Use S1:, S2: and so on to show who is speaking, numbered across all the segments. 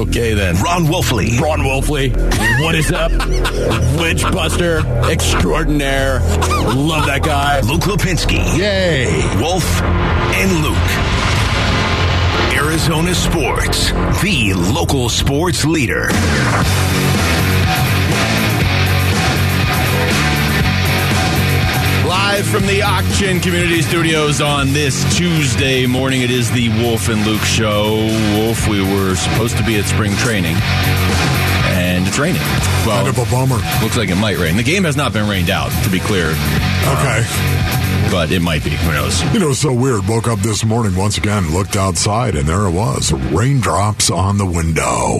S1: Okay, then.
S2: Ron Wolfley.
S1: Ron Wolfley. What is up? Witchbuster extraordinaire. Love that guy.
S2: Luke Lapinski.
S1: Yay.
S2: Wolf and Luke. Arizona Sports, the local sports leader.
S1: Live from the Auction Community Studios on this Tuesday morning, it is the Wolf and Luke show. Wolf, we were supposed to be at spring training, and it's raining. Well,
S3: Kind of a bummer.
S1: looks like it might rain. The game has not been rained out, to be clear, uh,
S3: Okay.
S1: but it might be. Who knows?
S3: You know, so weird. Woke up this morning once again, looked outside, and there it was. Raindrops on the window.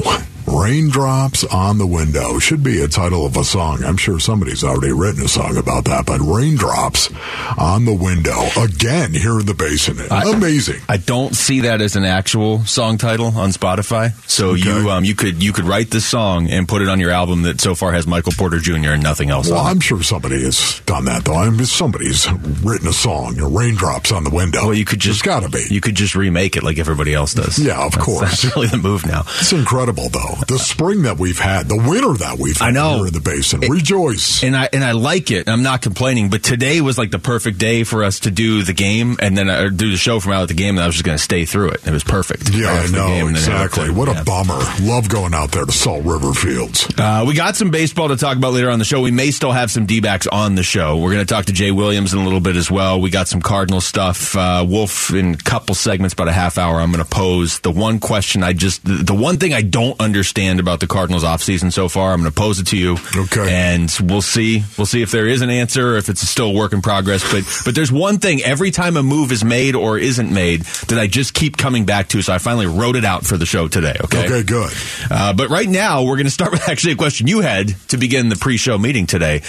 S3: Raindrops on the window. Should be a title of a song. I'm sure somebody's already written a song about that, but raindrops on the window. Again, here in the basin. Amazing.
S1: I don't see that as an actual song title on Spotify. So
S3: Okay.
S1: you um, you could you could write this song and put it on your album that so far has Michael Porter Jr. and nothing else.
S3: Well,
S1: on it.
S3: I'm sure somebody has done that, though. I mean, somebody's written a song, raindrops on the window.
S1: Well, you could just
S3: gotta be.
S1: You could just remake it like everybody else does.
S3: Yeah, of
S1: That's-
S3: course.
S1: That's really the move now.
S3: It's incredible, though. The spring that we've had, the winter that we've had
S1: I know.
S3: here in the basin. Rejoice.
S1: And I and I like it. I'm not complaining, but today was like the perfect day for us to do the game and then uh, do the show from out at the game, and I was just going to stay through it. It was perfect.
S3: Yeah, I know
S1: game, and then head up
S3: exactly.
S1: to-
S3: What a bummer. Love going out there to Salt River Fields.
S1: Uh, we got some baseball to talk about later on the show. We may still have some D backs on the show. We're going to talk to Jay Williams in a little bit as well. We got some Cardinal stuff. Uh, Wolf in a couple segments, about a half hour. I'm going to pose the one question I just, the, the one thing I don't understand about the Cardinals offseason so far. I'm going to pose it to you.
S3: Okay.
S1: And we'll see. We'll see if there is an answer or if it's still a work in progress. But, but there's one thing every time a move is made or isn't made that I just keep coming back to. So I finally wrote it out for the show today. Okay.
S3: Okay, good.
S1: Uh, but right now, we're going to start with actually a question you had to begin the pre-show meeting today.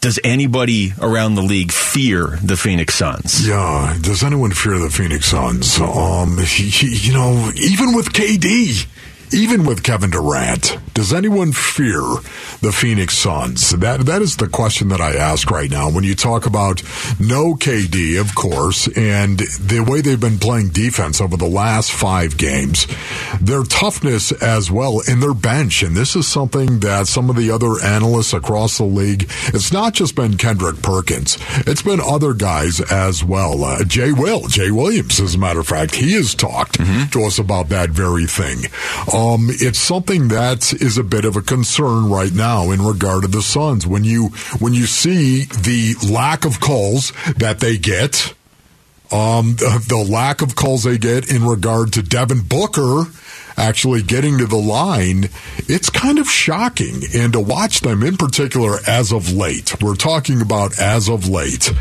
S1: Does anybody around the league fear the Phoenix Suns?
S3: Yeah. Does anyone fear the Phoenix Suns? Um, you know, even with KD, even with Kevin Durant, does anyone fear the Phoenix Suns? That that is the question that I ask right now. When you talk about no KD, of course, and the way they've been playing defense over the last five games, their toughness as well in their bench, and this is something that some of the other analysts across the league. It's not just been Kendrick Perkins; it's been other guys as well. Uh, Jay Will, Jay Williams, as a matter of fact, he has talked to us about that very thing. Um, it's something that is a bit of a concern right now in regard to the Suns. When you when you see the lack of calls that they get, um, the, the lack of calls they get in regard to Devin Booker actually getting to the line, it's kind of shocking. And to watch them in particular as of late, we're talking about as of late,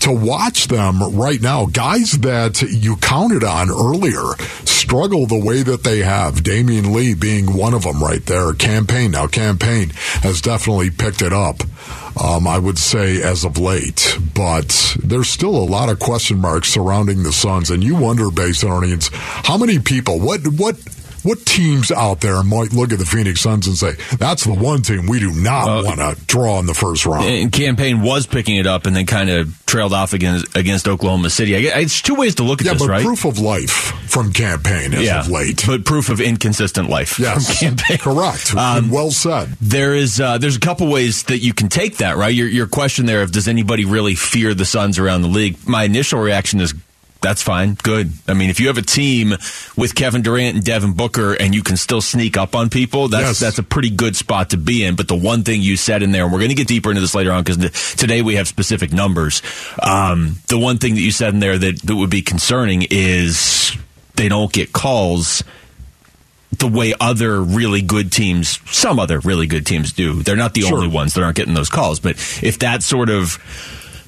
S3: to watch them right now, guys that you counted on earlier struggle the way that they have. Damion Lee being one of them right there. Cam Payne now, Cam Payne has definitely picked it up. Um, I would say as of late, but there's still a lot of question marks surrounding the Suns, and you wonder, Basinonians, how many people, what, what, what teams out there might look at the Phoenix Suns and say, that's the one team we do not want to draw in the first round?
S1: And Cam Payne was picking it up and then kind of trailed off against against Oklahoma City. I it's two ways to look at
S3: yeah,
S1: this,
S3: but
S1: right?
S3: proof of life from Cam Payne as
S1: yeah,
S3: of late.
S1: but proof of inconsistent life
S3: yes,
S1: from Cam Payne.
S3: correct.
S1: Um,
S3: well said.
S1: There is uh, there's a couple ways that you can take that, right? Your your question there of does anybody really fear the Suns around the league? My initial reaction is that's fine, good. I mean, if you have a team with Kevin Durant and Devin Booker and you can still sneak up on people, that's
S3: Yes.
S1: that's a pretty good spot to be in. But the one thing you said in there, and we're going to get deeper into this later on because today we have specific numbers. Um, the one thing that you said in there that, that would be concerning is they don't get calls the way other really good teams, some other really good teams do. They're not the
S3: Sure.
S1: only ones that aren't getting those calls. But if that sort of,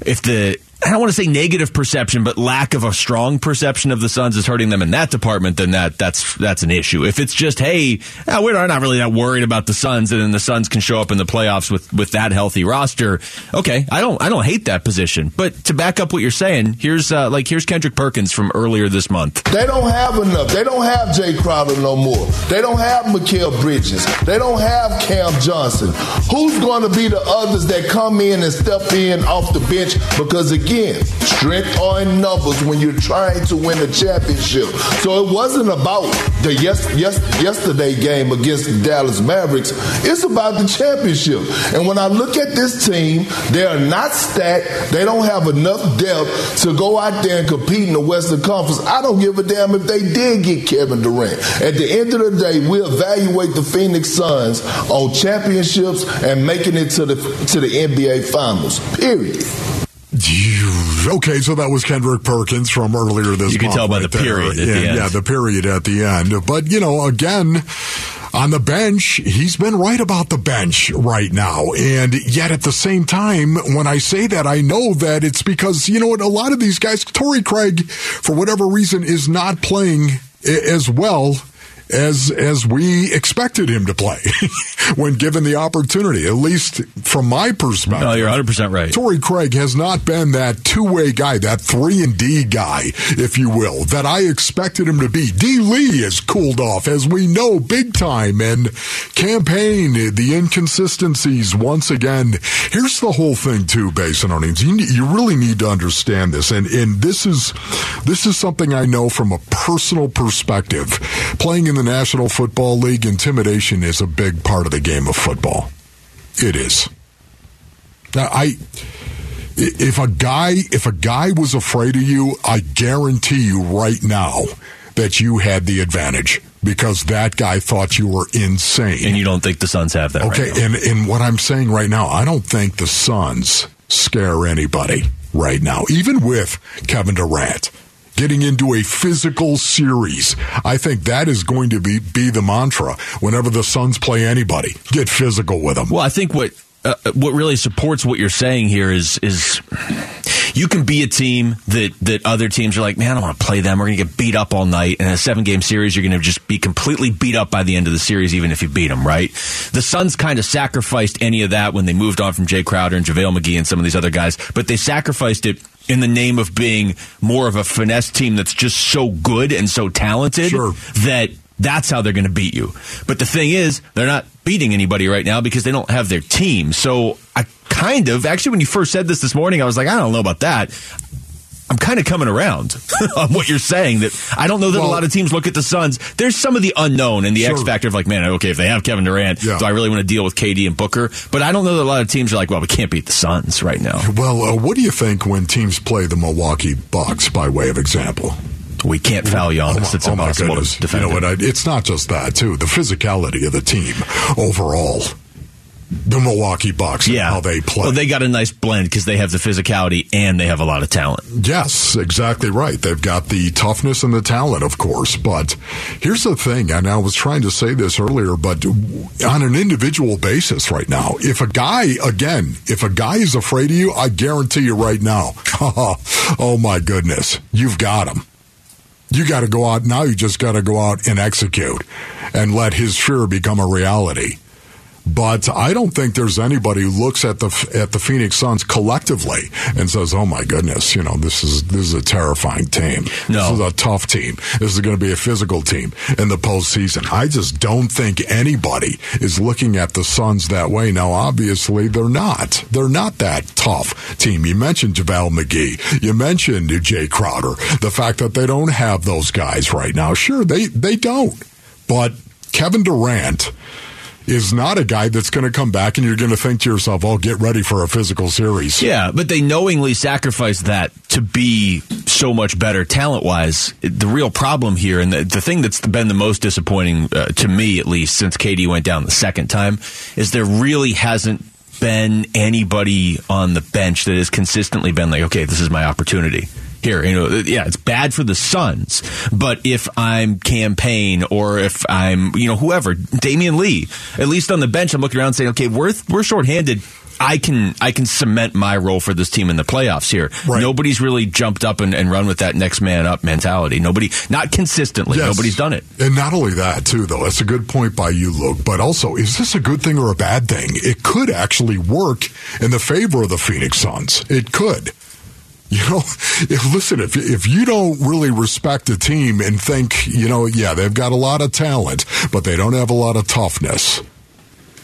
S1: if the, I don't want to say negative perception, but lack of a strong perception of the Suns is hurting them in that department, then that that's that's an issue. If it's just, hey, uh, we're not really that worried about the Suns, and then the Suns can show up in the playoffs with with that healthy roster, okay, I don't I don't hate that position. But to back up what you're saying, here's uh, like here's Kendrick Perkins from earlier this month.
S4: They don't have enough. They don't have Jae Crowder no more. They don't have Mikal Bridges. They don't have Cam Johnson. Who's going to be the others that come in and step in off the bench because it again, strength are in numbers when you're trying to win a championship. So it wasn't about the yes, yes, yesterday game against the Dallas Mavericks. It's about the championship. And when I look at this team, they are not stacked. They don't have enough depth to go out there and compete in the Western Conference. I don't give a damn if they did get Kevin Durant. At the end of the day, we evaluate the Phoenix Suns on championships and making it to the to the NBA Finals. Period.
S3: Okay, so that was Kendrick Perkins from earlier this.
S1: You can tell by right the period.
S3: yeah,
S1: the
S3: yeah, the period at the end. But you know, again, on the bench, he's been right about the bench right now. And yet at the same time, when I say that, I know that it's because, you know what, a lot of these guys, Torrey Craig, for whatever reason, is not playing as well as as we expected him to play when given the opportunity. At least from my perspective.
S1: No, you're 100 percent right.
S3: Torrey Craig has not been that two way guy, that three and D guy, if you will, that I expected him to be. D Lee has cooled off, as we know, big time, and Cam Payne the inconsistencies once again. Here's the whole thing too, Basin earnings. You, you really need to understand this, and and this is this is something I know from a personal perspective. Playing in the National Football League, intimidation is a big part of the game of football. It is. Now, I if a guy if a guy was afraid of you, I guarantee you right now that you had the advantage because that guy thought you were insane.
S1: And you don't think the Suns have that
S3: okay,
S1: right
S3: and and what I'm saying right now, I don't think the Suns scare anybody right now, even with Kevin Durant getting into a physical series. I think that is going to be, be the mantra whenever the Suns play anybody. Get physical with them.
S1: Well, I think what uh, what really supports what you're saying here is is you can be a team that that other teams are like, man, I don't want to play them. We're going to get beat up all night. In a seven game series, you're going to just be completely beat up by the end of the series, even if you beat them, right? The Suns kind of sacrificed any of that when they moved on from Jae Crowder and JaVale McGee and some of these other guys, but they sacrificed it in the name of being more of a finesse team that's just so good and so talented
S3: sure.
S1: that that's how they're going to beat you. But the thing is, they're not beating anybody right now because they don't have their team. So I kind of, actually, when you first said this this morning, I was like, I don't know about that. I'm kind of coming around on what you're saying. That I don't know that well, a lot of teams look at the Suns. There's some of the unknown and the sure. X factor of like, man, okay, if they have Kevin Durant, yeah. do I really want to deal with KD and Booker? But I don't know that a lot of teams are like, well, we can't beat the Suns right now.
S3: Well, uh, what do you think when teams play the Milwaukee Bucks, by way of example?
S1: We can't foul Giannis.
S3: Oh,
S1: it's impossible
S3: oh
S1: to defend.
S3: You know what? I, it's not just that too. The physicality of the team overall the Milwaukee Bucks yeah. how they play.
S1: Well, they got a nice blend because they have the physicality and they have a lot of talent.
S3: Yes, exactly right. They've got the toughness and the talent, of course. But here's the thing, and I was trying to say this earlier, but on an individual basis right now, if a guy, again, if a guy is afraid of you, I guarantee you right now, oh my goodness, you've got him. You got to go out now. You just got to go out and execute and let his fear become a reality. But I don't think there's anybody who looks at the at the Phoenix Suns collectively and says, "Oh my goodness, you know this is this is a terrifying team.
S1: No.
S3: This is a tough team. This is going to be a physical team in the postseason." I just don't think anybody is looking at the Suns that way. Now, obviously, they're not. They're not that tough team. You mentioned JaVale McGee. You mentioned Jae Crowder. The fact that they don't have those guys right now. Sure, they they don't. But Kevin Durant is not a guy that's going to come back and you're going to think to yourself, "Oh, get ready for a physical series."
S1: Yeah, but they knowingly sacrificed that to be so much better talent wise. The real problem here, and the, the thing that's been the most disappointing uh, to me, at least since KD went down the second time, is there really hasn't been anybody on the bench that has consistently been like, "Okay, this is my opportunity." Here. You know, yeah, it's bad for the Suns, but if I'm Cam Payne or if I'm, you know, whoever, Damion Lee, at least on the bench, I'm looking around saying, okay, we're we're shorthanded. I can I can cement my role for this team in the playoffs here.
S3: Right.
S1: Nobody's really jumped up and, and, run with that next man up mentality. Nobody, not consistently. Yes. Nobody's done it.
S3: And not only that, too, though. That's a good point by you, Luke. But also, is this a good thing or a bad thing? It could actually work in the favor of the Phoenix Suns. It could. You know, if, listen, if, if you don't really respect a team and think, you know, yeah, they've got a lot of talent, but they don't have a lot of toughness,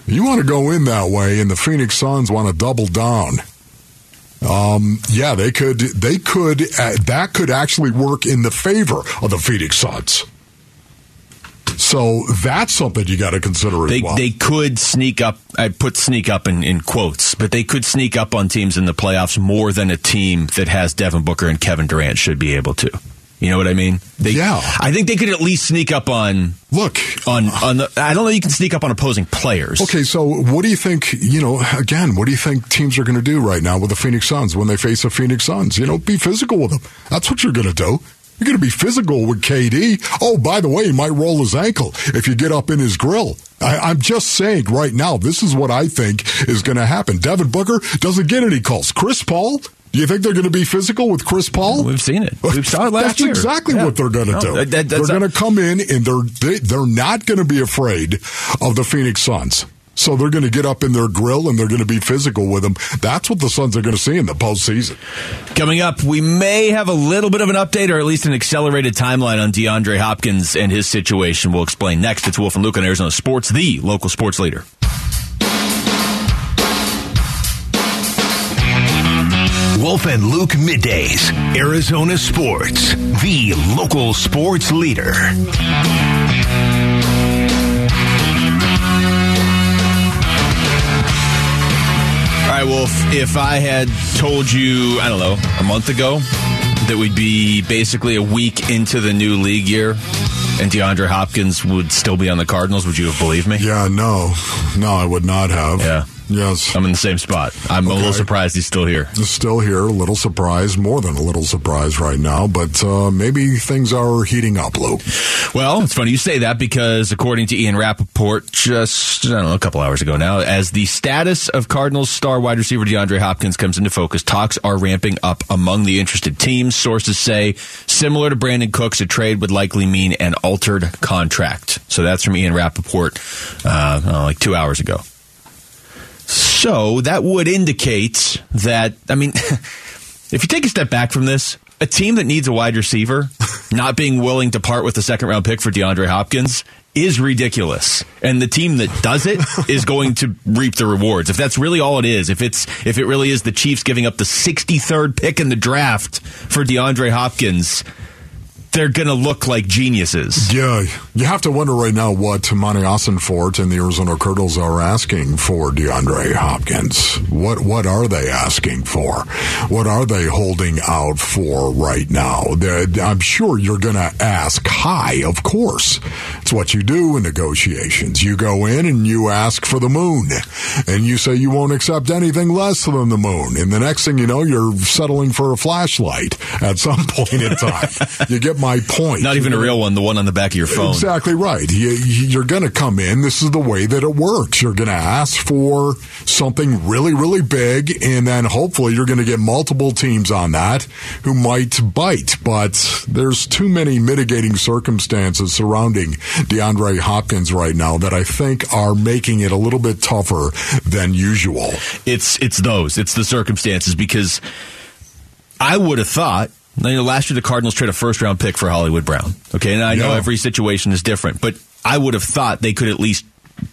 S3: you want to go in that way, and the Phoenix Suns want to double down. Um, yeah, they could. They could. Uh, that could actually work in the favor of the Phoenix Suns. So that's something you got to consider as
S1: They
S3: well.
S1: they could sneak up. I put sneak up in, in quotes, but they could sneak up on teams in the playoffs more than a team that has Devin Booker and Kevin Durant should be able to. You know what I mean? They,
S3: Yeah.
S1: I think they could at least sneak up on
S3: Look,
S1: on on the. I don't know. You can sneak up on opposing players.
S3: Okay, so what do you think? You know, again, what do you think teams are going to do right now with the Phoenix Suns when they face the Phoenix Suns? You know, be physical with them. That's what you're going to do. You're going to be physical with KD. Oh, by the way, he might roll his ankle if you get up in his grill. I, I'm just saying right now, this is what I think is going to happen. Devin Booker doesn't get any calls. Chris Paul. Do you think they're going to be physical with Chris Paul?
S1: We've seen it. We saw it last
S3: That's
S1: year.
S3: exactly
S1: Yeah.
S3: what they're going to
S1: No,
S3: do.
S1: that- that-
S3: they're
S1: that's
S3: going to come in and they're they, they're not going to be afraid of the Phoenix Suns. So they're going to get up in their grill and they're going to be physical with them. That's what the Suns are going to see in the postseason.
S1: Coming up, we may have a little bit of an update or at least an accelerated timeline on DeAndre Hopkins and his situation. We'll explain next. It's Wolf and Luke on Arizona Sports, the local sports leader.
S2: Wolf and Luke middays. Arizona Sports, the local sports leader.
S1: Wolf, if I had told you, I don't know, a month ago that we'd be basically a week into the new league year and DeAndre Hopkins would still be on the Cardinals, would you have believed me?
S3: Yeah, no, no, I would not have.
S1: Yeah.
S3: Yes.
S1: I'm in the same spot. I'm a little surprised he's still here.
S3: Still here, a little surprised, more than a little surprised right now, but uh, maybe things are heating up, Luke.
S1: Well, it's funny you say that because according to Ian Rapoport, just I don't know, a couple hours ago now, as the status of Cardinals star wide receiver DeAndre Hopkins comes into focus, talks are ramping up among the interested teams. Sources say, similar to Brandin Cooks, a trade would likely mean an altered contract. So that's from Ian Rapoport, uh, know, like two hours ago. So that would indicate that, I mean, if you take a step back from this, a team that needs a wide receiver not being willing to part with the second round pick for DeAndre Hopkins is ridiculous. And the team that does it is going to reap the rewards. If that's really all it is, if it's if it really is the Chiefs giving up the 63rd pick in the draft for DeAndre Hopkins, they're going to look like geniuses.
S3: Yeah, you have to wonder right now what Monty Fort and the Arizona Cardinals are asking for DeAndre Hopkins. What what are they asking for? What are they holding out for right now? They're, I'm sure you're going to ask high, of course. It's what you do in negotiations. You go in and you ask for the moon, and you say you won't accept anything less than the moon. And the next thing you know, you're settling for a flashlight at some point in time. you get my point.
S1: Not even a real one, the one on the back of your phone.
S3: Exactly right. You, you're going to come in. This is the way that it works. You're going to ask for something really, really big, and then hopefully you're going to get multiple teams on that who might bite. But there's too many mitigating circumstances surrounding DeAndre Hopkins right now that I think are making it a little bit tougher than usual.
S1: It's it's those. It's the circumstances because I would have thought. You know, last year the Cardinals traded a first round pick for Hollywood Brown. Okay, and I know
S3: Yeah.
S1: every situation is different, but I would have thought they could at least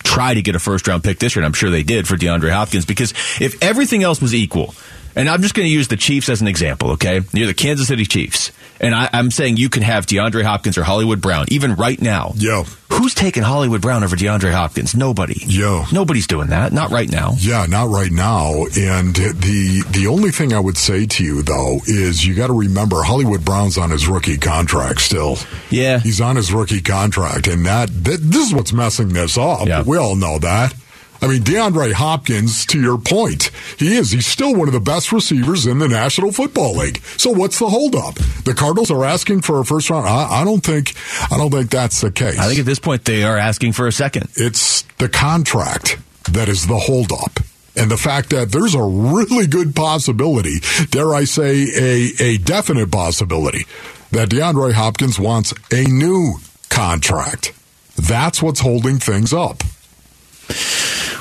S1: try to get a first round pick this year, and I'm sure they did for DeAndre Hopkins because if everything else was equal, and I'm just going to use the Chiefs as an example, okay? You're the Kansas City Chiefs, and I, I'm saying you can have DeAndre Hopkins or Hollywood Brown even right now.
S3: Yeah.
S1: Who's taking Hollywood Brown over DeAndre Hopkins? Nobody.
S3: Yeah.
S1: Nobody's doing that. Not right now.
S3: Yeah, not right now. And the the only thing I would say to you though is you got to remember Hollywood Brown's on his rookie contract still.
S1: Yeah.
S3: He's on his rookie contract, and that, that this is what's messing this up.
S1: Yeah.
S3: We all know that. I mean, DeAndre Hopkins, to your point, he is. He's still one of the best receivers in the National Football League. So what's the holdup? The Cardinals are asking for a first round. I, I don't think. I don't think that's the case.
S1: I think at this point they are asking for a second.
S3: It's the contract that is the holdup. And the fact that there's a really good possibility, dare I say, a, a definite possibility, that DeAndre Hopkins wants a new contract. That's what's holding things up.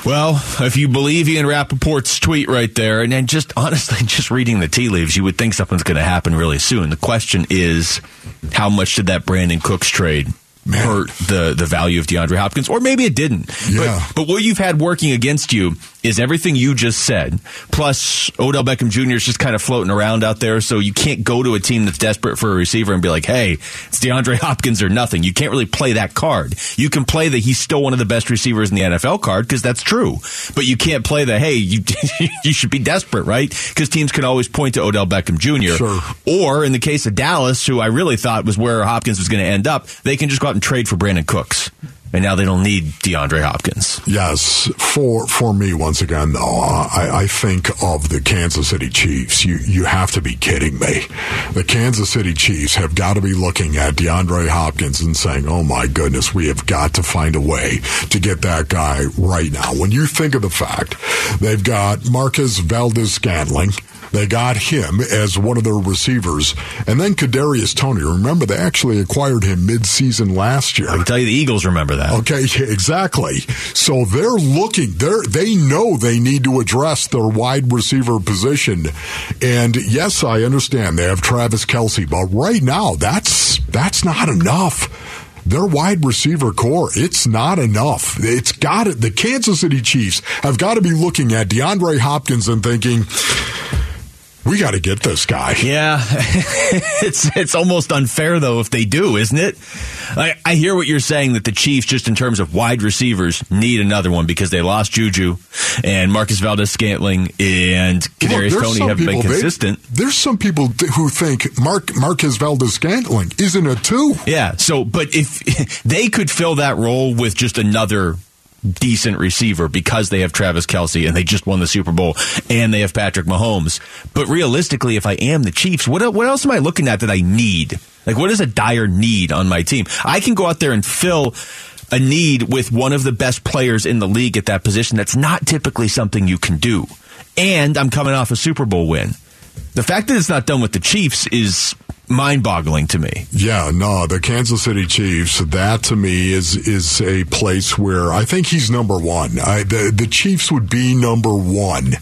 S1: Well, if you believe Ian Rapoport's tweet right there, and then just honestly, just reading the tea leaves, you would think something's going to happen really soon. The question is, how much did that Brandin Cooks trade hurt the, the value of DeAndre Hopkins? Or maybe it didn't.
S3: Yeah.
S1: But, but what you've had working against you is everything you just said, plus Odell Beckham Jr. is just kind of floating around out there, so you can't go to a team that's desperate for a receiver and be like, hey, it's DeAndre Hopkins or nothing. You can't really play that card. You can play that he's still one of the best receivers in the NFL card, because that's true. But you can't play the, hey, you, you should be desperate, right? Because teams can always point to Odell Beckham Jr.
S3: Sure.
S1: Or in the case of Dallas, who I really thought was where Hopkins was going to end up, they can just go out and trade for Brandin Cooks and now they don't need DeAndre Hopkins.
S3: Yes, for for me once again though, I, I think of the Kansas City Chiefs. You you have to be kidding me. The Kansas City Chiefs have got to be looking at DeAndre Hopkins and saying, "Oh my goodness, we have got to find a way to get that guy right now." When you think of the fact they've got Marquez Valdes-Scantling they got him as one of their receivers. And then Kadarius Toney. Remember, they actually acquired him mid-season last year.
S1: I can tell you the Eagles remember that.
S3: Okay, exactly. So they're looking, they're, they know they need to address their wide receiver position. And yes, I understand they have Travis Kelce, but right now that's, that's not enough their wide receiver core, it's not enough. It's got it. The Kansas City Chiefs have got to be looking at DeAndre Hopkins and thinking, we got to get this guy.
S1: Yeah, it's it's almost unfair though if they do, isn't it? I, I hear what you're saying that the Chiefs, just in terms of wide receivers, need another one because they lost Juju and Marquez Valdes-Scantling and Kadarius Toney haven't
S3: people,
S1: been consistent.
S3: They, there's some people who think Mark Marquez Valdes-Scantling isn't a two.
S1: Yeah. So, but if they could fill that role with just another decent receiver because they have Travis Kelce and they just won the Super Bowl and they have Patrick Mahomes. But realistically, if I am the Chiefs, what what else am I looking at that I need? Like, what is a dire need on my team? I can go out there and fill a need with one of the best players in the league at that position. That's not typically something you can do. And I'm coming off a Super Bowl win. The fact that it's not done with the Chiefs is mind boggling to me.
S3: Yeah, no, the Kansas City Chiefs, that to me is is a place where I think he's number one. I, the the Chiefs would be number one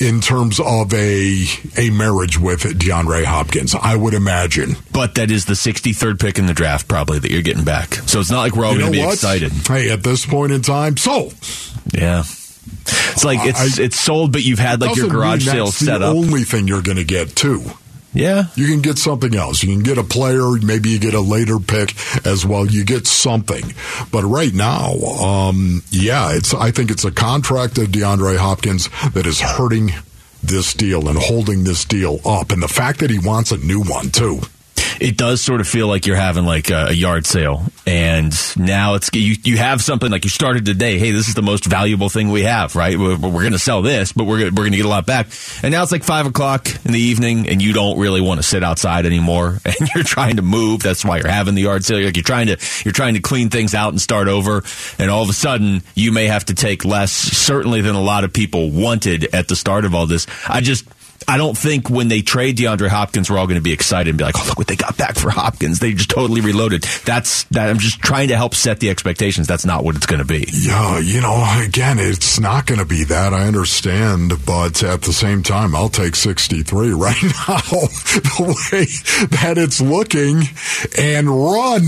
S3: in terms of a a marriage with DeAndre Hopkins, I would imagine.
S1: But that is the 63rd pick in the draft, probably, that you're getting back. So it's not like we're all going to be what? excited.
S3: Hey, at this point in time, so.
S1: Yeah. It's like it's I, it's sold, but you've had like your garage sale set
S3: up. Only thing you're going to get too.
S1: Yeah.
S3: You can get something else. You can get a player, maybe you get a later pick as well. You get something. But right now, um, yeah, it's I think it's a contract of DeAndre Hopkins that is hurting this deal and holding this deal up. And the fact that he wants a new one too
S1: it does sort of feel like you're having like a, yard sale, and now it's you. You have something like you started today. Hey, this is the most valuable thing we have, right? We're, we're going to sell this, but we're we're going to get a lot back. And now it's like five o'clock in the evening, and you don't really want to sit outside anymore, and you're trying to move. That's why you're having the yard sale. Like you're trying to you're trying to clean things out and start over, and all of a sudden you may have to take less, certainly than a lot of people wanted at the start of all this. I just I don't think when they trade DeAndre Hopkins, we're all going to be excited and be like, "Oh, look what they got back for Hopkins! They just totally reloaded." That's that. I'm just trying to help set the expectations. That's not what it's going to be.
S3: Yeah, you know, again, it's not going to be that. I understand, but at the same time, I'll take 63 right now. the way that it's looking, and run.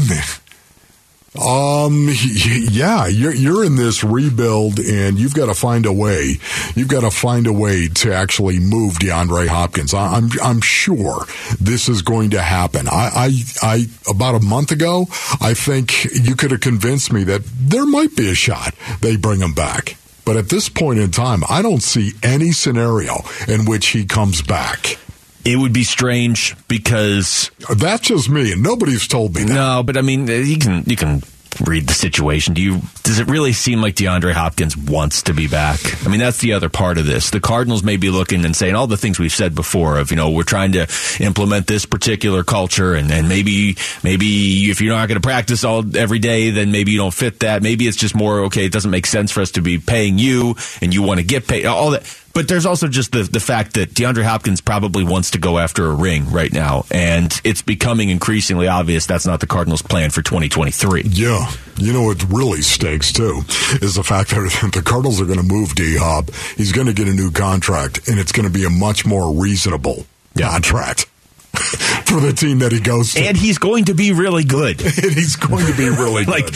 S3: Um, yeah, you're you're in this rebuild, and you've got to find a way. You've got to find a way to actually move DeAndre Hopkins. I, am I'm, I'm sure this is going to happen. I, I I about a month ago, I think you could have convinced me that there might be a shot they bring him back. But at this point in time, I don't see any scenario in which he comes back.
S1: It would be strange because
S3: that's just me, and nobody's told me that.
S1: No, but I mean, uh, you can you can read the situation. Do you does it really seem like DeAndre Hopkins wants to be back? I mean, that's the other part of this. The Cardinals may be looking and saying all the things we've said before of, you know, we're trying to implement this particular culture and, and maybe maybe if you're not going to practice all every day, then maybe you don't fit that. Maybe it's just more okay, it doesn't make sense for us to be paying you and you want to get paid. All that but there's also just the the fact that DeAndre Hopkins probably wants to go after a ring right now, and it's becoming increasingly obvious that's not the Cardinals' plan for 2023.
S3: Yeah, you know what really stinks too is the fact that the Cardinals are going to move D Hop. He's going to get a new contract, and it's going to be a much more reasonable yeah. contract. for the team that he goes to.
S1: And he's going to be really good.
S3: and he's going to be really
S1: like,
S3: good.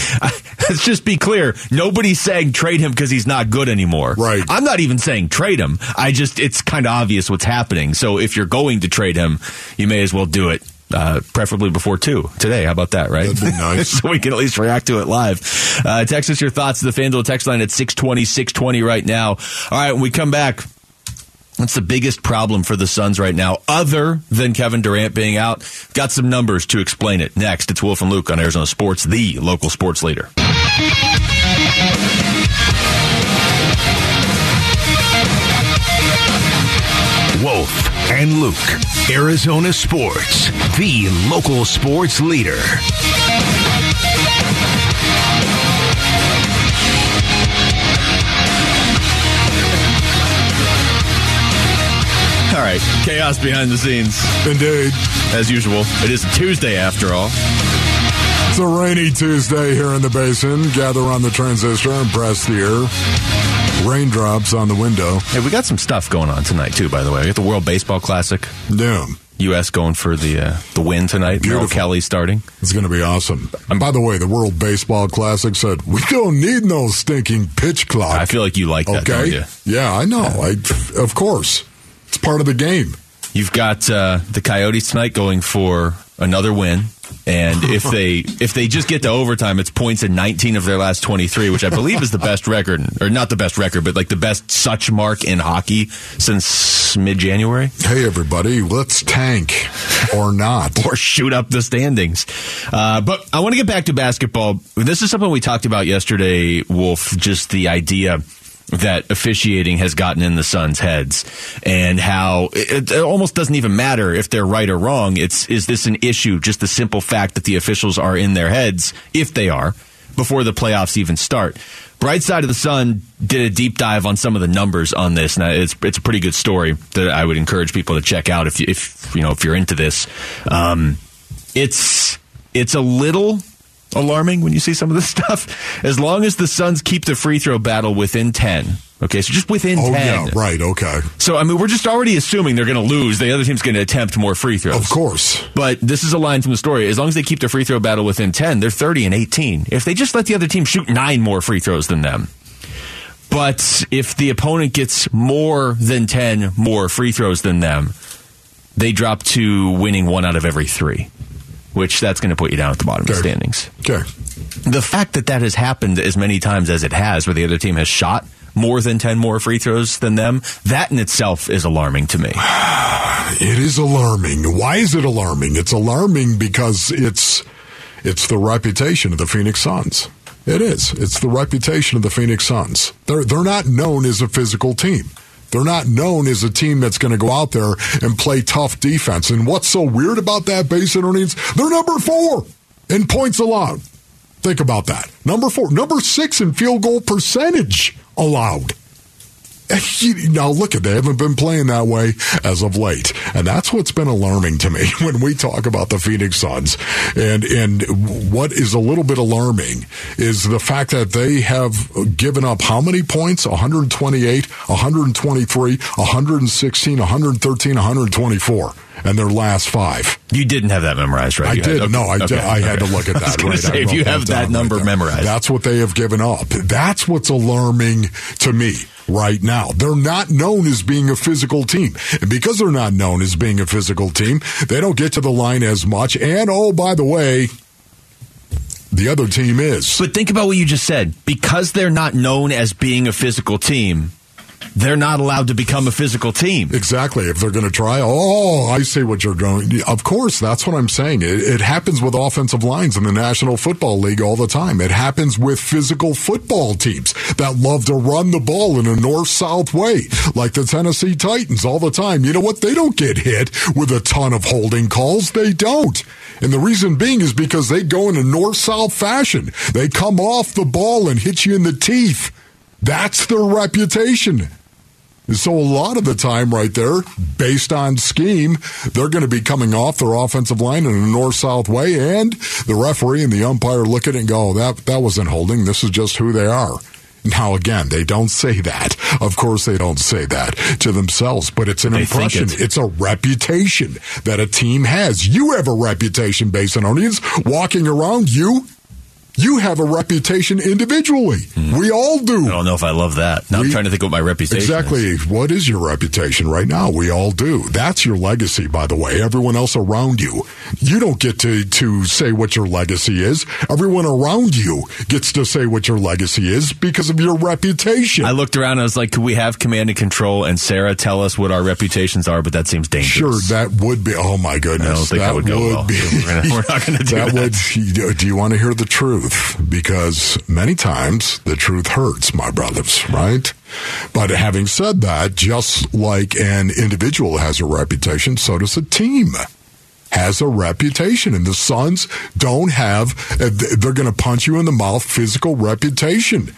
S1: let's just be clear. Nobody's saying trade him because he's not good anymore.
S3: Right.
S1: I'm not even saying trade him. I just, it's kind of obvious what's happening. So if you're going to trade him, you may as well do it. Uh, preferably before two today. How about that, right?
S3: That'd be nice.
S1: so we can at least react to it live. Uh, text us your thoughts to the FanDuel text line at 620, 620 right now. All right, when we come back, What's the biggest problem for the Suns right now, other than Kevin Durant being out? Got some numbers to explain it. Next, it's Wolf and Luke on Arizona Sports, the local sports leader.
S2: Wolf and Luke, Arizona Sports, the local sports leader.
S1: Right, chaos behind the scenes,
S3: Indeed.
S1: as usual. It is a Tuesday after all.
S3: It's a rainy Tuesday here in the basin. Gather on the transistor and press the ear. Raindrops on the window.
S1: Hey, we got some stuff going on tonight too. By the way, we got the World Baseball Classic.
S3: Damn.
S1: U.S. going for the uh, the win tonight. Merrill
S3: Beautiful.
S1: Kelly starting.
S3: It's going to be awesome. And by the way, the World Baseball Classic said, we don't need no stinking pitch clock.
S1: I feel like you like that,
S3: okay. Yeah, I know. I, of course. It's part of the game.
S1: You've got uh, the Coyotes tonight going for another win, and if they if they just get to overtime, it's points in 19 of their last 23, which I believe is the best record, or not the best record, but like the best such mark in hockey since mid January,
S3: Hey, everybody, let's tank or not.
S1: or shoot up the standings. Uh, but I want to get back to basketball. This is something we talked about yesterday, Wolf. Just the idea that officiating has gotten in the Suns' heads, and how it, it almost doesn't even matter if they're right or wrong. It's is this an issue? Just the simple fact that the officials are in their heads, if they are, before the playoffs even start. Bright Side of the Sun did a deep dive on some of the numbers on this, and it's it's a pretty good story that I would encourage people to check out if you, if you know if you're into this. Um, it's it's a little alarming when you see some of this stuff. As long as the Suns keep the free throw battle within ten. Okay, so just within
S3: Oh,
S1: 10.
S3: yeah, right. Okay.
S1: So, I mean, we're just already assuming they're going to lose. The other team's going to attempt more free throws.
S3: Of course.
S1: But this is a line from the story. As long as they keep the free throw battle within 10, they're 30 and 18. If they just let the other team shoot nine more free throws than them, but if the opponent gets more than 10 more free throws than them, they drop to winning one out of every three, which that's going to put you down at the bottom of the standings.
S3: Okay.
S1: The fact that that has happened as many times as it has, where the other team has shot more than 10 more free throws than them, that in itself is alarming to me.
S3: It is alarming. Why is it alarming? It's alarming because it's it's the reputation of the Phoenix Suns. It is. It's the reputation of the Phoenix Suns. They're they're not known as a physical team. They're not known as a team that's going to go out there and play tough defense. And what's so weird about that base earnings? They're number four in points allowed. Think about that. Number four, number six in field goal percentage allowed. Now look at they haven't been playing that way as of late, and that's what's been alarming to me when we talk about the Phoenix Suns. And and what is a little bit alarming is the fact that they have given up how many points? 128, 123, 116, 113, 124, and their last five.
S1: You didn't have that memorized, right?
S3: I
S1: You had-
S3: did.
S1: okay,
S3: no, I,
S1: okay,
S3: did, I had
S1: okay.
S3: to look at
S1: I
S3: that.
S1: gonna
S3: right. I
S1: if you have that number
S3: right
S1: memorized.
S3: that's what they have given up. That's what's alarming to me right now. They're not known as being a physical team. And because they're not known as being a physical team, they don't get to the line as much. And oh, by the way, the other team is.
S1: But think about what you just said. Because they're not known as being a physical team, they're not allowed to become a physical team.
S3: Exactly. If they're going to try, oh, I see what you're going. Of course, that's what I'm saying. It, it happens with offensive lines in the National Football League all the time. It happens with physical football teams that love to run the ball in a north-south way, like the Tennessee Titans all the time. You know what? They don't get hit with a ton of holding calls. They don't. And the reason being is because they go in a north-south fashion. They come off the ball and hit you in the teeth. That's their reputation. So a lot of the time right there, based on scheme, they're going to be coming off their offensive line in a north-south way, and the referee and the umpire look at it and go, oh, that, that wasn't holding. This is just who they are. Now, again, they don't say that. Of course, they don't say that to themselves, but it's an
S1: They
S3: impression.
S1: it.
S3: It's a reputation that a team has. You have a reputation, Basinonians. Walking around you, you have a reputation individually. Hmm. We all do.
S1: I don't know if I love that. Now I'm trying to think what my reputation is.
S3: Exactly. What is your reputation right now? We all do. That's your legacy, by the way. Everyone else around you. You don't get to, to say what your legacy is. Everyone around you gets to say what your legacy is because of your reputation.
S1: I looked around and I was like, could we have command and control and Sarah tell us what our reputations are? But that seems dangerous.
S3: Sure, that would be. Oh my goodness,
S1: I don't think
S3: that
S1: that would go well.
S3: be.
S1: We're not gonna do
S3: that.
S1: that.
S3: Would do you want to hear the truth? Because many times the truth hurts, my brothers. Right. But having said that, just like an individual has a reputation, so does a team has a reputation and the Suns don't have uh, they're going to punch you in the mouth physical reputation.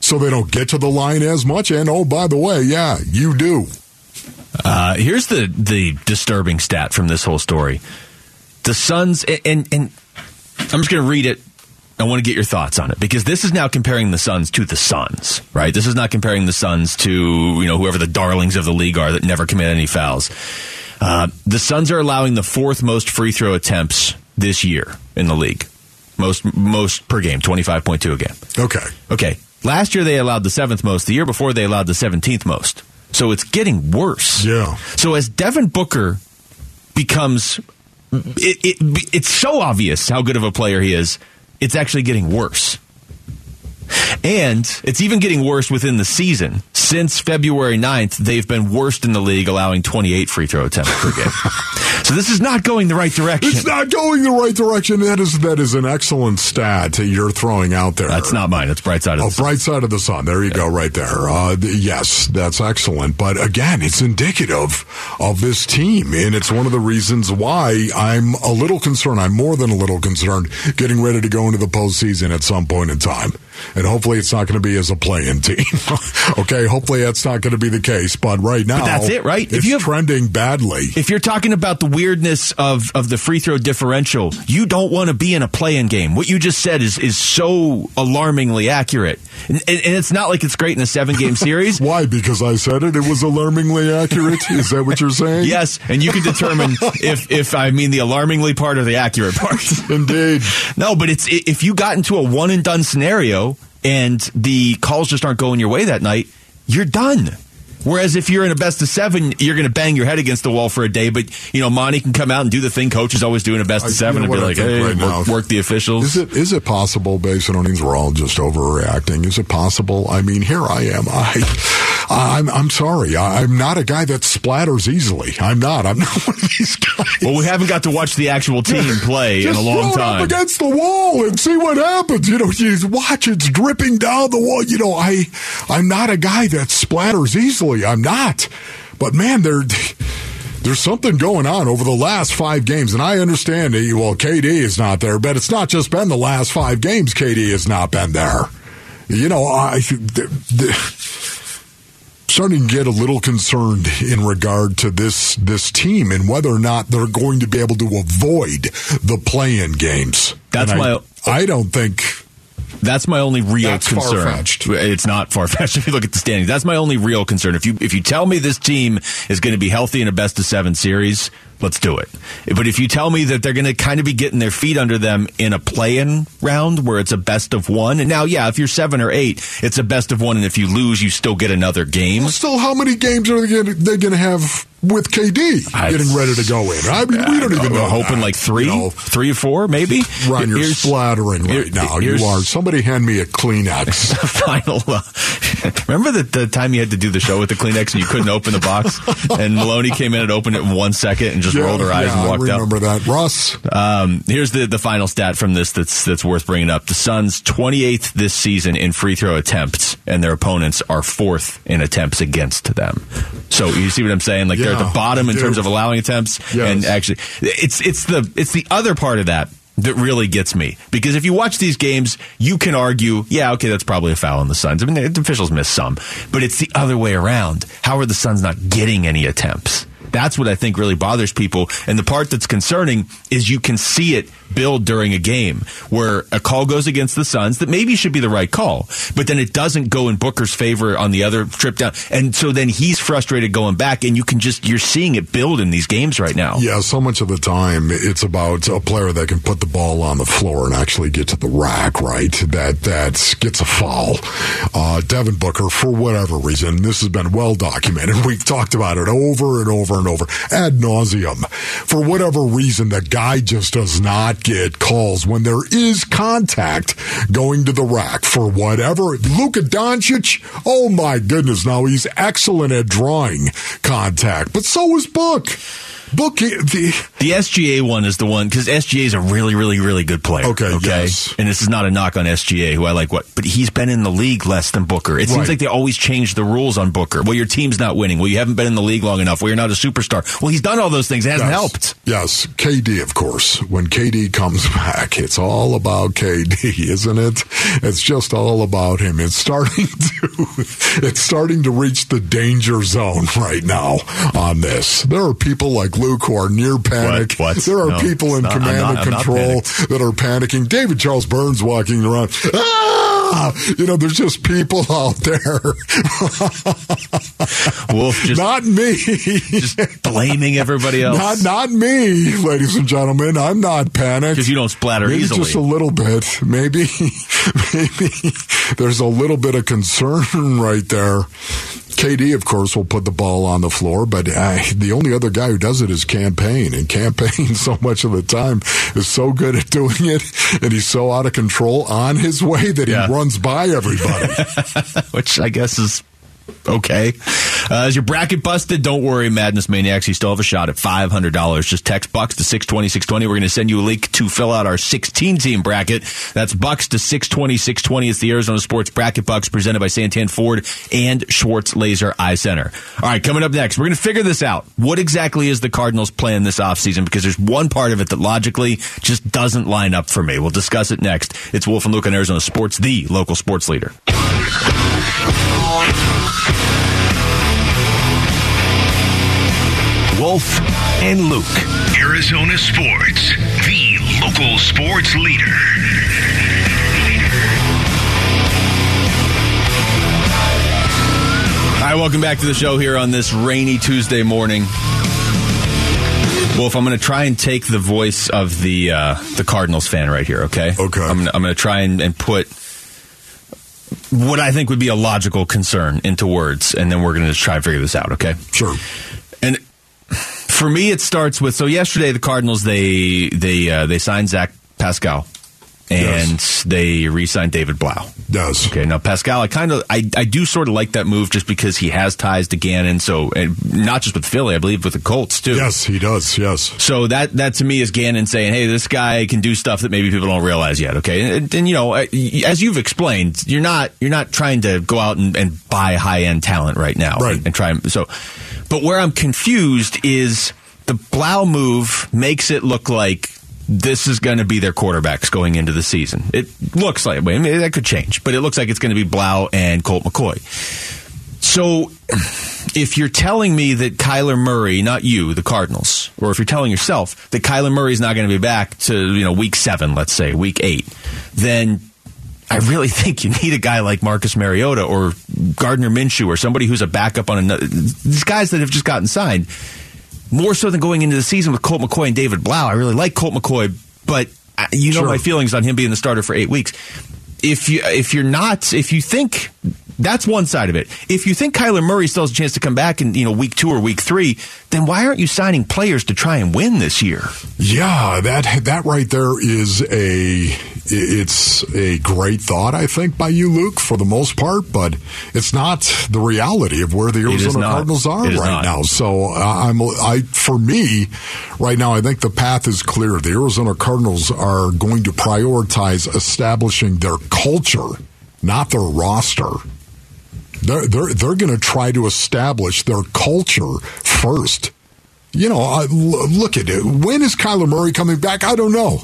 S3: So they don't get to the line as much and oh by the way, yeah, you do.
S1: Uh, here's the the disturbing stat from this whole story: the Suns, and and, and I'm just going to read it. I want to get your thoughts on it because this is now comparing the Suns to the Suns, right? This is not comparing the Suns to you know whoever the darlings of the league are that never commit any fouls. Uh, the Suns are allowing the fourth most free throw attempts this year in the league, most most per game, twenty five point two a game.
S3: Okay.
S1: Okay. Last year they allowed the seventh most. The year before they allowed the seventeenth most. So it's getting worse.
S3: Yeah.
S1: So as Devin Booker becomes, it, it, it's so obvious how good of a player he is. It's actually getting worse. And it's even getting worse within the season. Since February 9th, they've been worst in the league, allowing 28 free throw attempts per game. so this is not going the right direction.
S3: It's not going the right direction. That is that is an excellent stat that you're throwing out there.
S1: That's not mine. It's bright side of
S3: Oh,
S1: the sun.
S3: bright side of the sun. There you go, right there. Uh, yes, that's excellent. But again, it's indicative of this team, and it's one of the reasons why I'm a little concerned. I'm more than a little concerned getting ready to go into the postseason at some point in time. And hopefully, it's not going to be as a play-in team. okay, hopefully that's not going to be the case. But right now,
S1: that's it, right? If you have-
S3: trending badly.
S1: if you're talking about the weirdness of, of the free throw differential, you don't want to be in a play-in game. What you just said is is so alarmingly accurate, and, and, and it's not like it's great in a seven-game series.
S3: Why? Because I said it. It was alarmingly accurate. Is that what you're saying?
S1: yes, and you can determine if if I mean the alarmingly part or the accurate part.
S3: indeed.
S1: no, but it's if you got into a one and done scenario and the calls just aren't going your way that night, you're done. Whereas if you're in a best of seven, you're going to bang your head against the wall for a day. But you know, Monty can come out and do the thing coach is always doing a best
S3: I-
S1: of uh, seven
S3: you know
S1: and be like, "Hey,
S3: right
S1: work,
S3: now?
S1: work the officials."
S3: Is it is it possible, based on things, we're all just overreacting? Is it possible? I mean, here I am. I, I'm I'm sorry. I, I'm not a guy that splatters easily. I'm not. I'm not one of these guys.
S1: well, we haven't got to watch the actual team play in a long time.
S3: up against the wall and see what happens. You know, you watch it's dripping down the wall. You know, I I'm not a guy that splatters easily. I'm not. But man, there there's something going on over the last five games, and I understand that. Well, KD is not there, but it's not just been the last five games. KD has not been there. You know, I. The, the, starting to get a little concerned in regard to this this team and whether or not they're going to be able to avoid the play-in games.
S1: That's
S3: And I,
S1: my-
S3: I don't think
S1: That's my only real
S3: That's
S1: concern.
S3: far-fetched.
S1: It's not far fetched if you look at the standings. That's my only real concern. If you if you tell me this team is going to be healthy in a best of seven series, let's do it. But if you tell me that they're going to kind of be getting their feet under them in a play-in round where it's a best of one, and now yeah, if you're seven or eight, it's a best of one, and if you lose, you still get another game.
S3: still how many games are they going they going to have with KD
S1: I-
S3: getting ready to go in? I mean, we don't even
S1: We're
S3: know.
S1: hoping
S3: that,
S1: like three,
S3: you know.
S1: three or four, maybe.
S3: Ron, you're
S1: Here's-
S3: splattering right
S1: here-
S3: now. You are. Somebody hand me a Kleenex.
S1: final. Uh, remember the, the time you had to do the show with the Kleenex and you couldn't open the box, and Maloney came in and opened it in one second and just
S3: Yeah,
S1: rolled her eyes
S3: yeah,
S1: and walked
S3: I
S1: out.
S3: remember that, Russ.
S1: Um, here's the the final stat from this that's that's worth bringing up. The Suns 28th this season in free throw attempts, and their opponents are fourth in attempts against them. So you see what I'm saying? Like they're at the bottom in
S3: do.
S1: terms of allowing attempts,
S3: Yes.
S1: and actually, it's it's the it's the other part of that. That really gets me because if you watch these games, you can argue, yeah, okay, that's probably a foul on the Suns. I mean, the officials miss some, but it's the other way around. How are the Suns not getting any attempts? That's what I think really bothers people. And the part that's concerning is you can see it build during a game where a call goes against the Suns that maybe should be the right call, but then it doesn't go in Booker's favor on the other trip down. And so then he's frustrated going back and you can just, you're seeing it build in these games right now.
S3: Yeah, so much of the time it's about a player that can put the ball on the floor and actually get to the rack, right? That, that gets a foul. Uh, Devin Booker, for whatever reason, this has been well documented. We've talked about it over and over and over ad nauseum. For whatever reason, the guy just does not get calls when there is contact going to the rack for whatever. Luka Doncic, oh my goodness, now he's excellent at drawing contact, but so is Book. Book the
S1: the SGA one is the one because SGA is a really, really, really good player.
S3: Okay,
S1: okay,
S3: yes.
S1: and this is not a knock on SGA, who I like. What, but he's been in the league less than Booker. It seems like they always change the rules on Booker. Well, your team's not winning. Well, you haven't been in the league long enough. Well, you're not a superstar. Well, he's done all those things. It hasn't
S3: Yes.
S1: helped.
S3: Yes, KD, of course. When KD comes back, it's all about KD, isn't it? It's just all about him. It's starting to, it's starting to reach the danger zone right now on this. There are people like Luke who are near panic.
S1: What?
S3: There are
S1: No,
S3: people in
S1: not-
S3: command
S1: not-
S3: and control that are panicking. David Charles Burns walking around. Ah! You know, there's just people out there.
S1: Wolf just
S3: not me.
S1: just blaming everybody else.
S3: Not not me, ladies and gentlemen. I'm not panicked.
S1: because you don't splatter
S3: Maybe
S1: easily.
S3: just a little bit. Maybe maybe there's a little bit of concern right there. KD, of course, will put the ball on the floor, but uh, the only other guy who does it is Cam Payne. And Cam Payne, so much of the time, is so good at doing it, and he's so out of control on his way that
S1: Yeah.
S3: he runs by everybody.
S1: which I guess is okay. Uh, your bracket busted, don't worry, Madness Maniacs. You still have a shot at $500. Just text Bucks to 620 620. We're going to send you a link to fill out our 16 team bracket. That's Bucks to 620 620. It's the Arizona Sports Bracket Bucks presented by Santan Ford and Schwartz Laser Eye Center. All right, coming up next, we're going to figure this out. What exactly is the Cardinals plan this offseason? Because there's one part of it that logically just doesn't line up for me. We'll discuss it next. It's Wolf and Luke on Arizona Sports, the local sports leader.
S2: Wolf and Luke. Arizona Sports, the local sports leader.
S1: All right, welcome back to the show here on this rainy Tuesday morning. Wolf, I'm going to try and take the voice of the uh, the Cardinals fan right here. Okay.
S3: Okay.
S1: I'm, I'm going to try and, and put what I think would be a logical concern into words, and then we're going to try and figure this out. Okay.
S3: Sure.
S1: And for me, it starts with so yesterday the Cardinals they they uh, they signed Zach Pascal and
S3: Yes.
S1: they re-signed David Blough.
S3: Does.
S1: Okay, now Pascal, I kind of, I, I do sort of like that move just because he has ties to Gannon. So, and not just with Philly, I believe with the Colts too.
S3: Yes, he does. Yes.
S1: So that that to me is Gannon saying, "Hey, this guy can do stuff that maybe people don't realize yet." Okay, and, and you know, as you've explained, you're not you're not trying to go out and, and buy high end talent right now,
S3: Right.
S1: And, and try so. But where I'm confused is the Blough move makes it look like this is going to be their quarterbacks going into the season. It looks like I mean, that could change, but it looks like it's going to be Blough and Colt McCoy. So, if you're telling me that Kyler Murray, not you, the Cardinals, or if you're telling yourself that Kyler Murray is not going to be back to you know week seven, let's say week eight, then I really think you need a guy like Marcus Mariota or Gardner Minshew or somebody who's a backup on another. These guys that have just gotten signed, more so than going into the season with Colt McCoy and David Blough. I really like Colt McCoy, but you know
S3: Sure.
S1: my feelings on him being the starter for eight weeks. If you if you're not if you think that's one side of it. If you think Kyler Murray still has a chance to come back in you know week two or week three, then why aren't you signing players to try and win this year?
S3: Yeah, that that right there is a it's a great thought I think by you Luke for the most part, but it's not the reality of where the Arizona. Cardinals are right
S1: not.
S3: now. So uh, I'm I for me right now I think the path is clear. The Arizona Cardinals are going to prioritize establishing their culture, not their roster. They're they're they're going to try to establish their culture first. You know, I, look at it. When is Kyler Murray coming back? I don't know.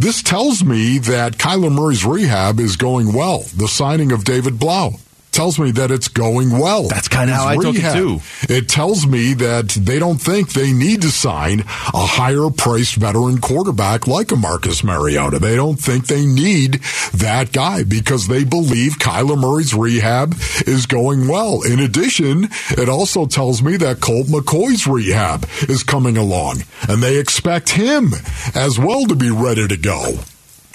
S3: This tells me that Kyler Murray's rehab is going well. The signing of David Blough. Tells me that it's going well.
S1: That's kinda
S3: His
S1: how I took it, too.
S3: It tells me that they don't think they need to sign a higher priced veteran quarterback like a Marcus Mariota. They don't think they need that guy because they believe Kyler Murray's rehab is going well. In addition, it also tells me that Colt McCoy's rehab is coming along and they expect him as well to be ready to go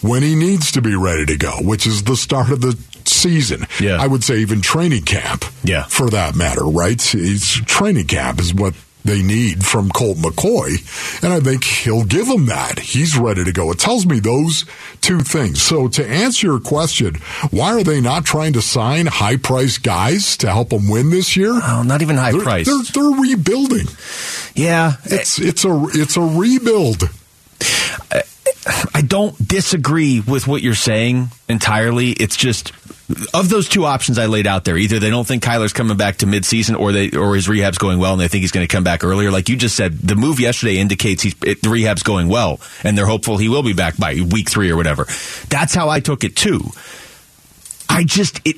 S3: when he needs to be ready to go, which is the start of the season.
S1: Yeah.
S3: I would say even training camp.
S1: Yeah.
S3: For that matter, right? It's training camp is what they need from Colt McCoy, and I think he'll give them that. He's ready to go. It tells me those two things. So to answer your question, why are they not trying to sign high priced guys to help them win this year?
S1: Oh, not even high
S3: They're,
S1: price.
S3: they're, they're rebuilding.
S1: yeah,
S3: It's it's a it's a rebuild.
S1: I don't disagree with what you're saying entirely. It's just of those two options I laid out there, either they don't think Kyler's coming back to midseason, or they or his rehab's going well, and they think he's going to come back earlier. Like you just said, the move yesterday indicates he's it, the rehab's going well, and they're hopeful he will be back by week three or whatever. That's how I took it too. I just it.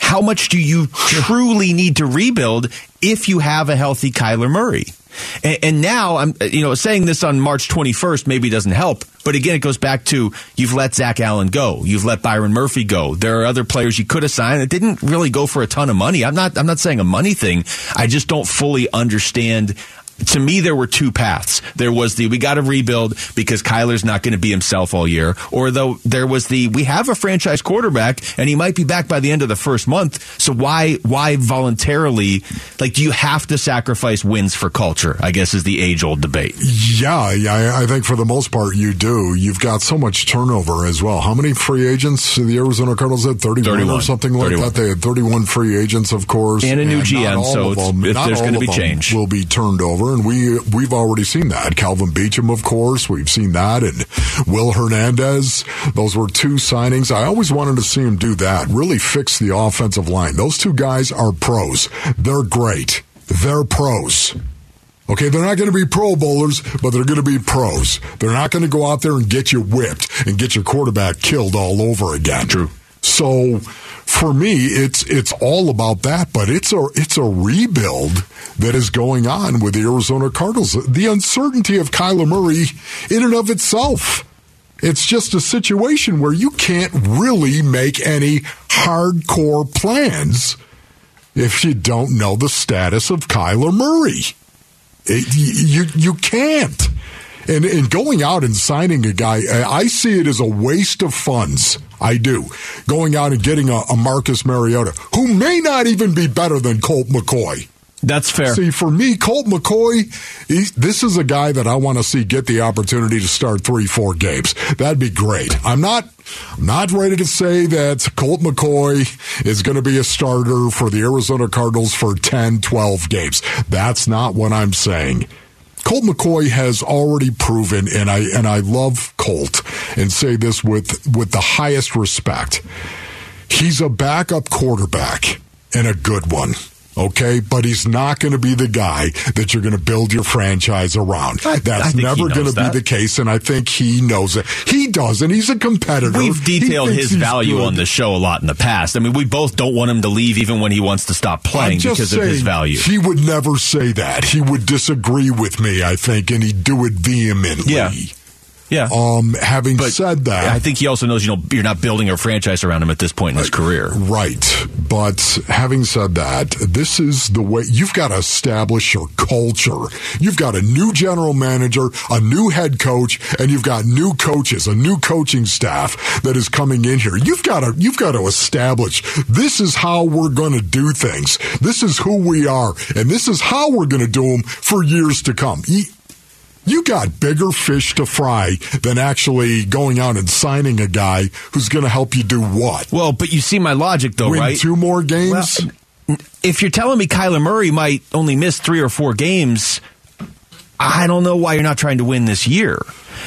S1: How much do you truly need to rebuild if you have a healthy Kyler Murray? And, and now I'm, uh, you know, saying this on March 21st maybe doesn't help. But again, it goes back to you've let Zach Allen go, you've let Byron Murphy go. There are other players you could have signed that didn't really go for a ton of money. I'm not, I'm not saying a money thing. I just don't fully understand to me, there were two paths. There was the we got to rebuild because Kyler's not going to be himself all year, or though there was the we have a franchise quarterback and he might be back by the end of the first month. So why why voluntarily like do you have to sacrifice wins for culture? I guess is the age old debate.
S3: Yeah, yeah, I think for the most part you do. You've got so much turnover as well. How many free agents the Arizona Cardinals had? 31,
S1: 31.
S3: or something like
S1: 31.
S3: that. They had 31 free agents, of course.
S1: And a new
S3: not
S1: GM, so
S3: them-
S1: if
S3: not
S1: there's gonna be
S3: them
S1: change.
S3: will be turned over. And we, we've already seen that. Kelvin Beachum, of course, we've seen that. And Will Hernandez, those were two signings. I always wanted to see him do that, really fix the offensive line. Those two guys are pros. They're great. They're pros. Okay, they're not going to be pro bowlers, but they're going to be pros. They're not going to go out there and get you whipped and get your quarterback killed all over again.
S1: True.
S3: So for me, it's it's all about that, but it's a it's a rebuild that is going on with the Arizona Cardinals. The uncertainty of Kyler Murray in and of itself. It's just a situation where you can't really make any hardcore plans if you don't know the status of Kyler Murray. It, you you can't. And and going out and signing a guy, I see it as a waste of funds. I do. Going out and getting a, a Marcus Mariota, who may not even be better than Colt McCoy.
S1: That's fair.
S3: See, for me, Colt McCoy, he, this is a guy that I want to see get the opportunity to start three, four games. That'd be great. I'm not, I'm not ready to say that Colt McCoy is going to be a starter for the Arizona Cardinals for 10, 12 games. That's not what I'm saying. Colt McCoy has already proven, and I and I love Colt, and say this with with the highest respect. He's a backup quarterback and a good one. Okay, but he's not going to be the guy that you're going to build your franchise around.
S1: I- I
S3: That's
S1: he
S3: never going to be the case, and I think he knows it. He does, and he's a competitor.
S1: We've detailed his value
S3: good.
S1: on the show a lot in the past. I mean, we both don't want him to leave even when he wants to stop playing because of his value.
S3: He would never say that. He would disagree with me, I think, and he'd do it vehemently.
S1: Yeah. Yeah.
S3: Um, having
S1: But
S3: said that,
S1: I think he also knows, you know, you're not building a franchise around him at this point in his career.
S3: Right. But having said that, this is the way you've got to establish your culture. You've got a new general manager, a new head coach, and you've got new coaches, a new coaching staff that is coming in here. You've got to you've got to establish this is how we're going to do things. This is who we are, and this is how we're going to do them for years to come. You got bigger fish to fry than actually going out and signing a guy who's going to help you do what?
S1: Well, but you see my logic, though,
S3: win
S1: right?
S3: two more games.
S1: Well, if you're telling me Kyler Murray might only miss three or four games, I don't know why you're not trying to win this year.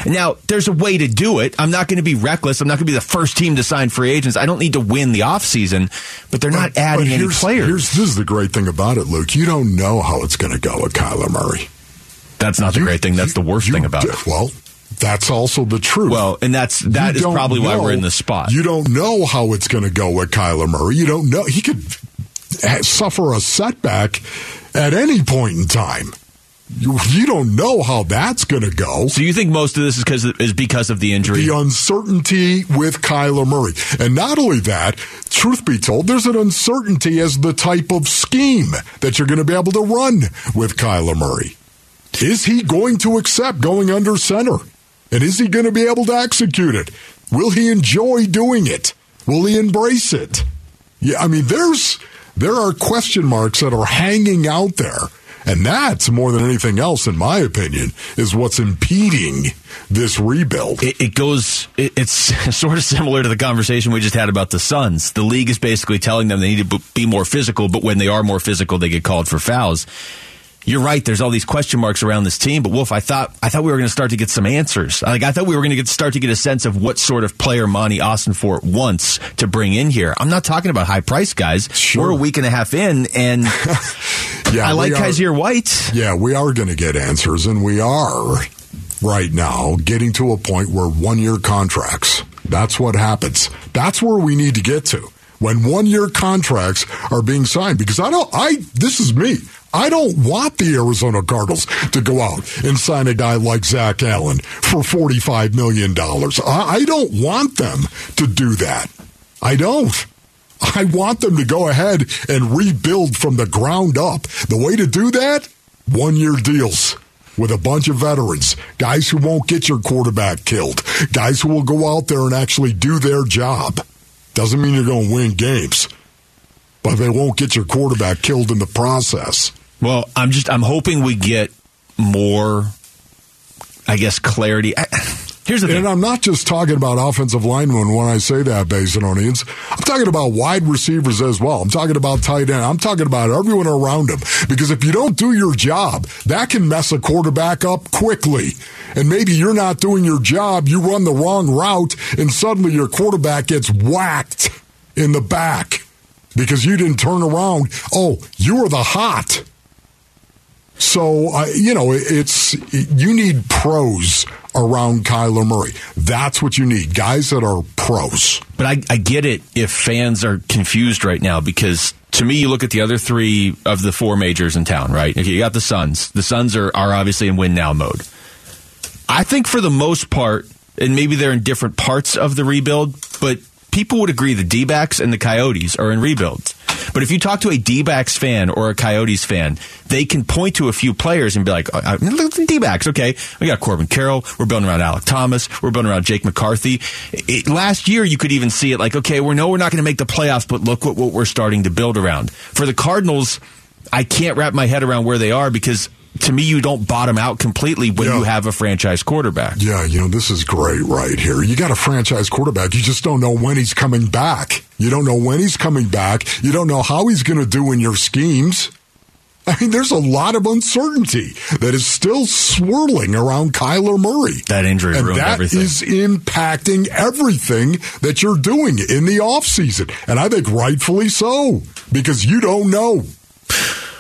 S1: Now, there's a way to do it. I'm not going to be reckless. I'm not going to be the first team to sign free agents. I don't need to win the offseason, but they're not adding any players.
S3: Here's, this is the great thing about it, Luke. You don't know how it's going to go with Kyler Murray.
S1: That's not the
S3: You-
S1: great thing. That's the worst thing about
S3: d-
S1: it.
S3: Well, That's also the truth.
S1: Well, and that's that
S3: You
S1: is probably why we're in this spot.
S3: You don't know how it's going to go with Kyler Murray. You don't know. He could suffer a setback at any point in time. You, you don't know how that's going to go.
S1: so you think most of this is because is because of the injury?
S3: The uncertainty with Kyler Murray. And not only that, truth be told, there's an uncertainty as the type of scheme that you're going to be able to run with Kyler Murray. Is he going to accept going under center? And is he going to be able to execute it? Will he enjoy doing it? Will he embrace it? Yeah, I mean, there's there are question marks that are hanging out there. And that's more than anything else, in my opinion, is what's impeding this rebuild.
S1: it, it goes it, it's sort of similar to the conversation we just had about the Suns. The league is basically telling them they need to be more physical, but when they are more physical, they get called for fouls. You're right. There's all these question marks around this team, but Wolf, I thought I thought we were going to start to get some answers. Like I thought we were going to start to get a sense of what sort of player Monti Austin Ossenfort wants to bring in here. I'm not talking about high price guys.
S3: Sure.
S1: We're a week and a half in, and
S3: Yeah,
S1: I like Kyzir White.
S3: Yeah, we are going to get answers, and we are right now getting to a point where one year contracts. That's what happens. That's where we need to get to when one year contracts are being signed. Because I don't, I, this is me. I don't want the Arizona Cardinals to go out and sign a guy like Zach Allen for $45 million. I, I don't want them to do that. I don't. I want them to go ahead and rebuild from the ground up. The way to do that? One year deals with a bunch of veterans, guys who won't get your quarterback killed, guys who will go out there and actually do their job. Doesn't mean you're going to win games, but they won't get your quarterback killed in the process.
S1: Well, I'm just I'm hoping we get more, I guess, clarity. I, here's the thing.
S3: And I'm not just talking about offensive linemen when I say that, Basinonians. I'm talking about wide receivers as well. I'm talking about tight end. I'm talking about everyone around them. Because if you don't do your job, that can mess a quarterback up quickly. And maybe you're not doing your job, you run the wrong route, and suddenly your quarterback gets whacked in the back because you didn't turn around. Oh, you were the hot. So, uh, you know, it's you need pros around Kyler Murray. That's what you need. Guys that are pros.
S1: But I, I get it if fans are confused right now because to me, you look at the other three of the four majors in town, right? You got the Suns, the Suns are, are obviously in win now mode. I think for the most part, and maybe they're in different parts of the rebuild, but people would agree the D backs and the Coyotes are in rebuilds. But if you talk to a D backs fan or a Coyotes fan, they can point to a few players and be like, look at D backs. Okay, we got Corbin Carroll. We're building around Alek Thomas. We're building around Jake McCarthy. It, last year, you could even see it like, okay, we know we're not going to make the playoffs, but look what, what we're starting to build around. For the Cardinals, I can't wrap my head around where they are because to me, you don't bottom out completely when
S3: Yeah.
S1: you have a franchise quarterback.
S3: Yeah, you know, this is great right here. You got a franchise quarterback. You just don't know when he's coming back. You don't know when he's coming back. You don't know how he's going to do in your schemes. I mean, there's a lot of uncertainty that is still swirling around Kyler Murray.
S1: That injury
S3: and
S1: ruined
S3: that
S1: everything.
S3: is impacting everything that you're doing in the offseason. And I think rightfully so, because you don't know.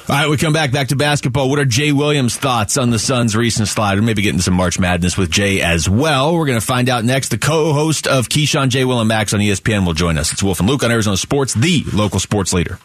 S1: All right, we come back back to basketball. What are Jay Williams' thoughts on the Suns' recent slide? We'll maybe getting some March Madness with Jay as well. We're going to find out next. The co-host of Keyshawn, J. Will, and Max on ESPN will join us. It's Wolf and Luke on Arizona Sports, the local sports leader.